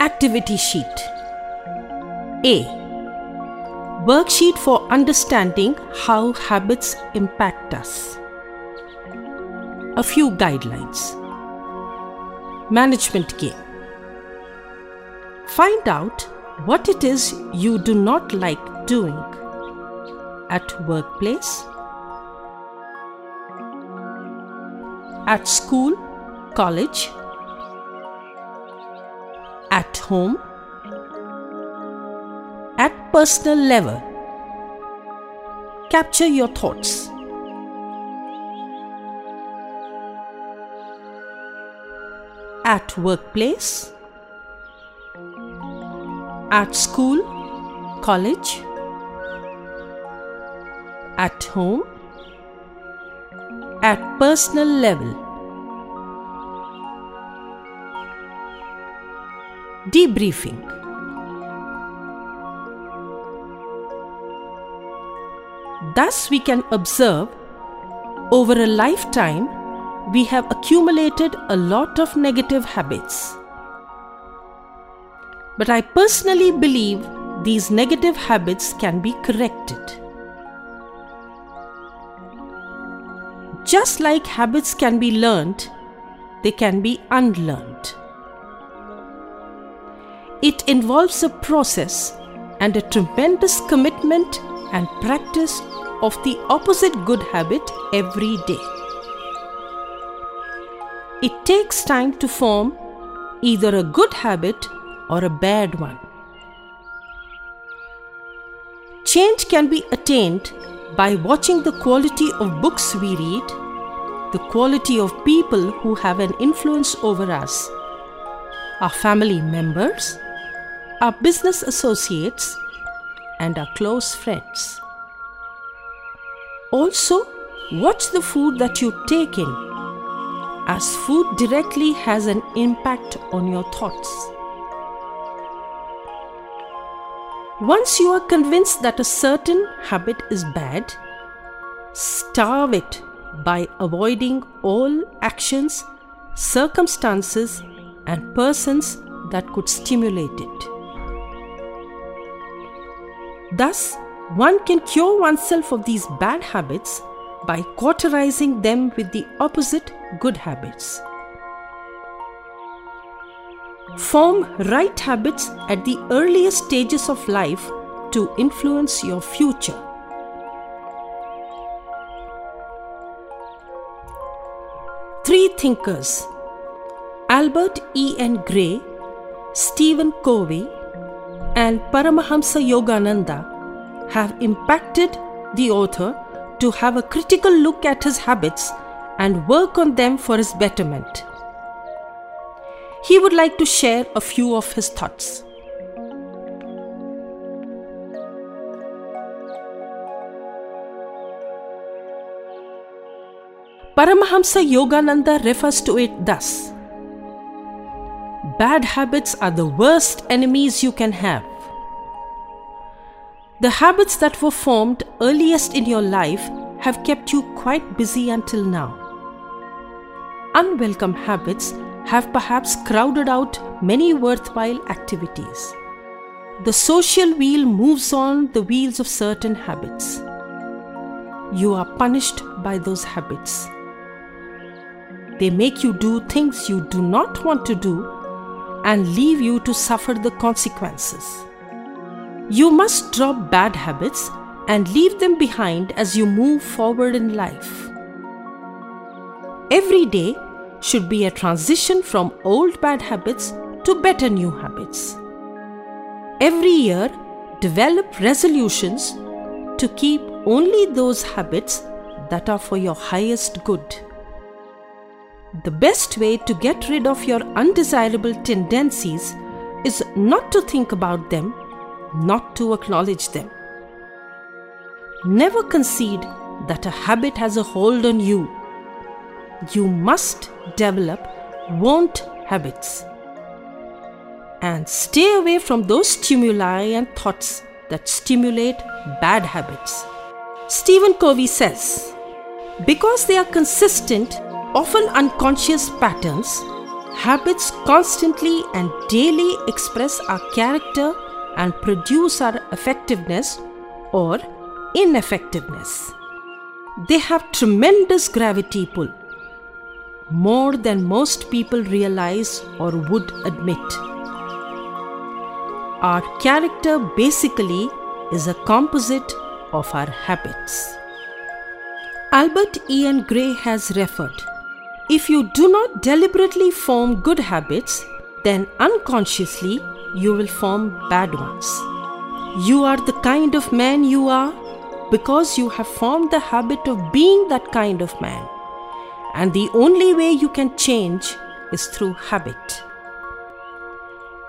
activity sheet. A. Worksheet for understanding how habits impact us. A few guidelines. Management game. Find out what it is you do not like doing at workplace, at school, college, at home, at personal level. Capture your thoughts. At workplace, at school, college, at home, at personal level. Debriefing. Thus, we can observe over a lifetime we have accumulated a lot of negative habits. But I personally believe these negative habits can be corrected. Just like habits can be learned, they can be unlearned. It involves a process and a tremendous commitment and practice of the opposite good habit every day. It takes time to form either a good habit or a bad one. Change can be attained by watching the quality of books we read, the quality of people who have an influence over us, our family members, our business associates, and our close friends. Also, watch the food that you take in, as food directly has an impact on your thoughts. Once you are convinced that a certain habit is bad, starve it by avoiding all actions, circumstances, and persons that could stimulate it. Thus, one can cure oneself of these bad habits by cauterizing them with the opposite good habits. Form right habits at the earliest stages of life to influence your future. Three thinkers Albert E. N. Gray, Stephen Covey, and Paramahamsa Yogananda have impacted the author to have a critical look at his habits and work on them for his betterment. He would like to share a few of his thoughts. Paramahamsa Yogananda refers to it thus Bad habits are the worst enemies you can have. The habits that were formed earliest in your life have kept you quite busy until now. Unwelcome habits have perhaps crowded out many worthwhile activities. The social wheel moves on the wheels of certain habits. You are punished by those habits. They make you do things you do not want to do and leave you to suffer the consequences. You must drop bad habits and leave them behind as you move forward in life. Every day should be a transition from old bad habits to better new habits. Every year, develop resolutions to keep only those habits that are for your highest good. The best way to get rid of your undesirable tendencies is not to think about them, not to acknowledge them. Never concede that a habit has a hold on you. You must develop want habits. And stay away from those stimuli and thoughts that stimulate bad habits. Stephen Covey says, because they are consistent often unconscious patterns, Habits constantly and daily express our character and produce our effectiveness or ineffectiveness. They have tremendous gravity pull, more than most people realize or would admit. Our character basically is a composite of our habits. Albert Ian Gray has referred If you do not deliberately form good habits, then unconsciously you will form bad ones. You are the kind of man you are because you have formed the habit of being that kind of man. And the only way you can change is through habit.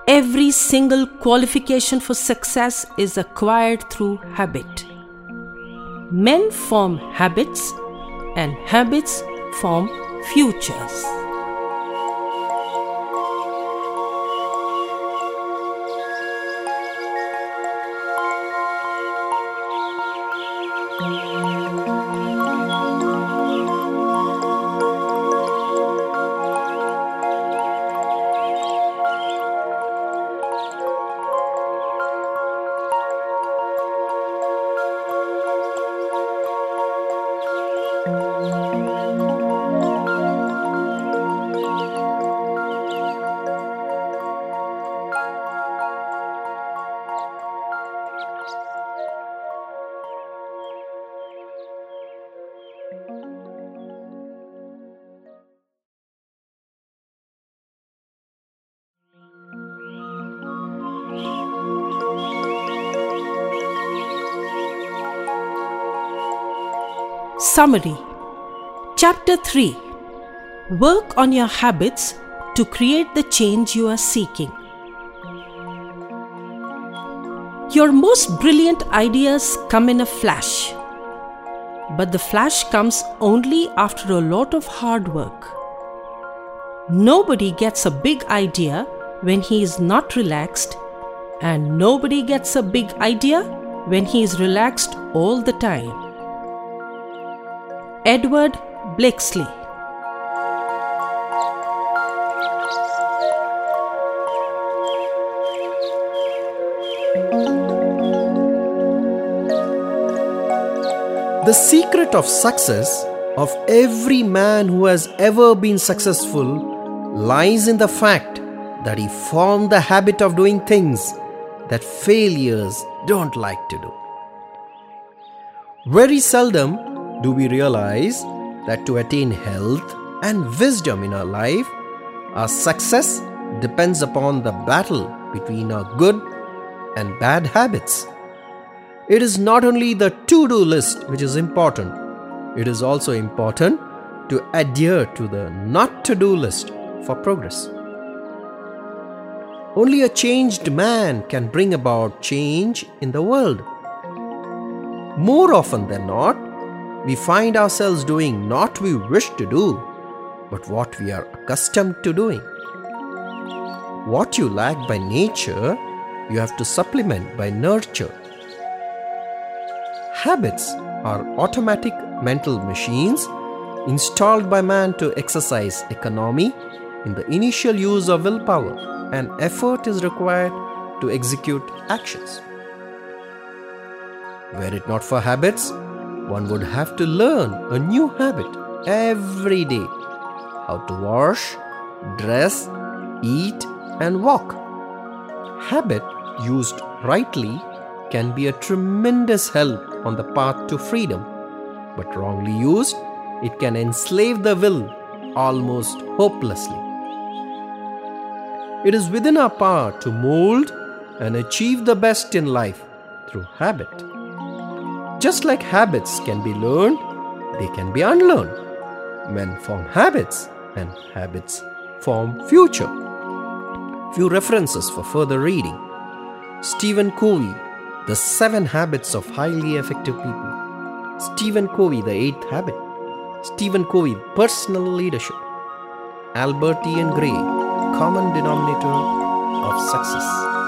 Every single qualification for success is acquired through habit. Men form habits, and habits form futures. Summary Chapter 3 Work on your habits to create the change you are seeking. Your most brilliant ideas come in a flash, but the flash comes only after a lot of hard work. Nobody gets a big idea when he is not relaxed, and nobody gets a big idea when he is relaxed all the time. Edward Blakeslee The secret of success of every man who has ever been successful lies in the fact that he formed the habit of doing things that failures don't like to do. Very seldom do we realize that to attain health and wisdom in our life, our success depends upon the battle between our good and bad habits. It is not only the to do list which is important, it is also important to adhere to the not to do list for progress. Only a changed man can bring about change in the world. More often than not, we find ourselves doing not we wish to do, but what we are accustomed to doing. What you lack by nature, you have to supplement by nurture. Habits are automatic mental machines installed by man to exercise economy in the initial use of willpower, and effort is required to execute actions. Were it not for habits, one would have to learn a new habit every day how to wash, dress, eat, and walk. Habit used rightly can be a tremendous help on the path to freedom, but wrongly used, it can enslave the will almost hopelessly. It is within our power to mold and achieve the best in life through habit. Just like habits can be learned, they can be unlearned. Men form habits, and habits form future. Few references for further reading Stephen Covey, The Seven Habits of Highly Effective People. Stephen Covey, The Eighth Habit. Stephen Covey, Personal Leadership. Albert Ian Gray, Common Denominator of Success.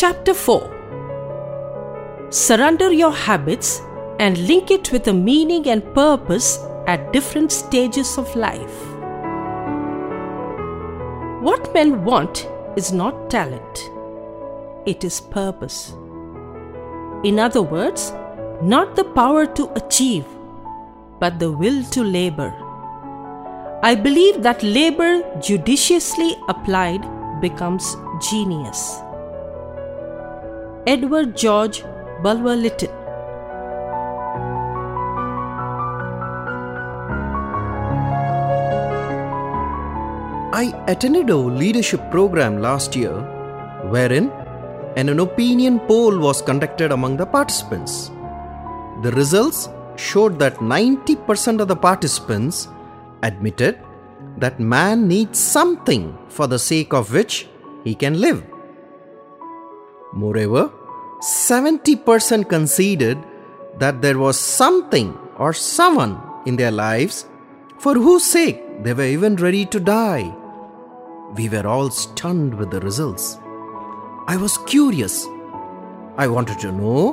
Chapter 4 Surrender your habits and link it with a meaning and purpose at different stages of life. What men want is not talent, it is purpose. In other words, not the power to achieve, but the will to labor. I believe that labor judiciously applied becomes genius. Edward George Bulwer Lytton I attended a leadership program last year wherein an opinion poll was conducted among the participants. The results showed that 90% of the participants admitted that man needs something for the sake of which he can live. Moreover, 70% conceded that there was something or someone in their lives for whose sake they were even ready to die. We were all stunned with the results. I was curious. I wanted to know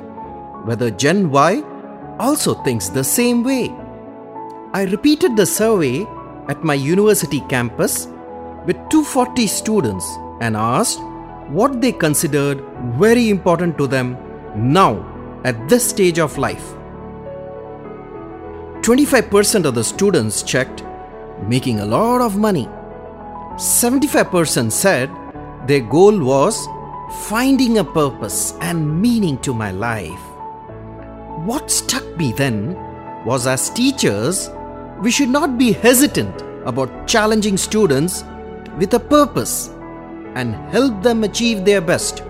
whether Gen Y also thinks the same way. I repeated the survey at my university campus with 240 students and asked what they considered very important to them now at this stage of life. 25% of the students checked making a lot of money 75% said their goal was finding a purpose and meaning to my life. What struck me then was as teachers, we should not be hesitant about challenging students with a purpose and help them achieve their best.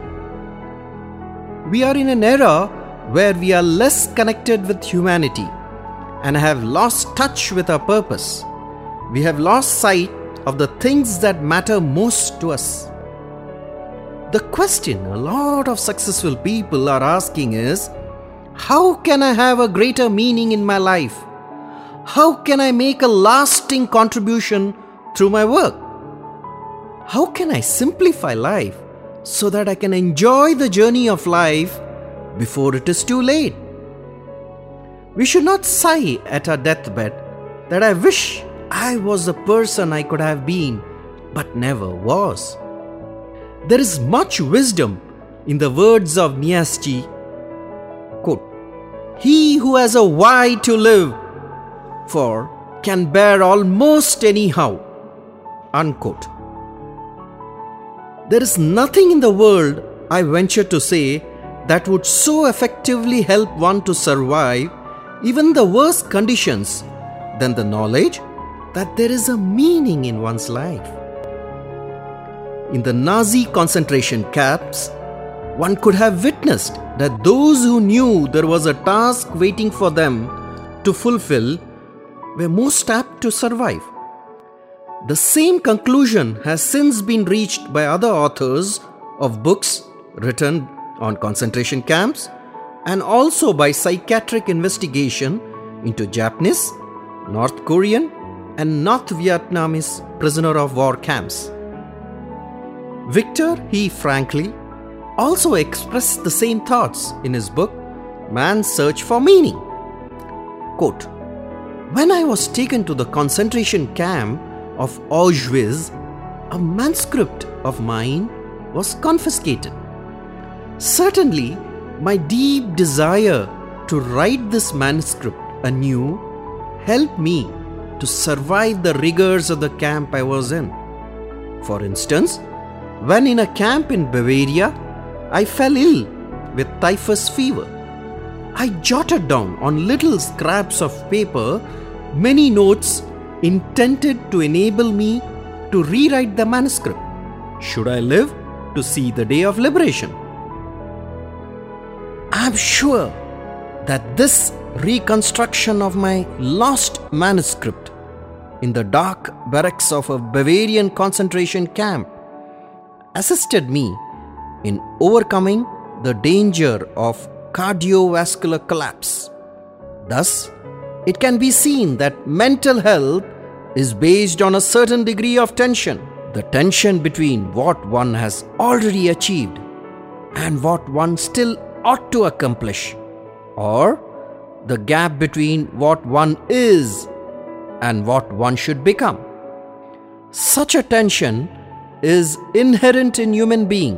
We are in an era where we are less connected with humanity and have lost touch with our purpose. We have lost sight of the things that matter most to us. The question a lot of successful people are asking is How can I have a greater meaning in my life? How can I make a lasting contribution through my work? How can I simplify life so that I can enjoy the journey of life before it is too late? We should not sigh at our deathbed that I wish I was the person I could have been, but never was. There is much wisdom in the words of Nietzsche. Quote, he who has a why to live for can bear almost anyhow. Unquote. There is nothing in the world, I venture to say, that would so effectively help one to survive even the worst conditions than the knowledge that there is a meaning in one's life. In the Nazi concentration camps, one could have witnessed that those who knew there was a task waiting for them to fulfill were most apt to survive. The same conclusion has since been reached by other authors of books written on concentration camps and also by psychiatric investigation into Japanese, North Korean, and North Vietnamese prisoner of war camps. Victor He frankly also expressed the same thoughts in his book Man's Search for Meaning. Quote, when I was taken to the concentration camp of Auschwitz, a manuscript of mine was confiscated. Certainly, my deep desire to write this manuscript anew helped me to survive the rigors of the camp I was in. For instance, when in a camp in Bavaria, I fell ill with typhus fever. I jotted down on little scraps of paper many notes intended to enable me to rewrite the manuscript should I live to see the day of liberation. I am sure that this reconstruction of my lost manuscript in the dark barracks of a Bavarian concentration camp assisted me in overcoming the danger of cardiovascular collapse. Thus, it can be seen that mental health is based on a certain degree of tension, the tension between what one has already achieved and what one still ought to accomplish, or the gap between what one is and what one should become. Such a tension is inherent in human being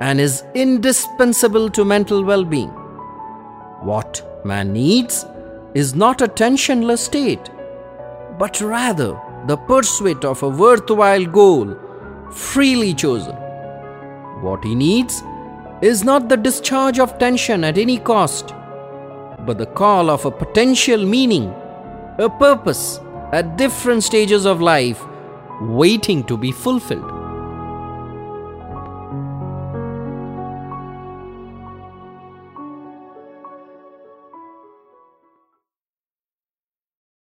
and is indispensable to mental well-being. What man needs is not a tensionless state, but rather the pursuit of a worthwhile goal freely chosen. What he needs is not the discharge of tension at any cost, but the call of a potential meaning, a purpose at different stages of life waiting to be fulfilled.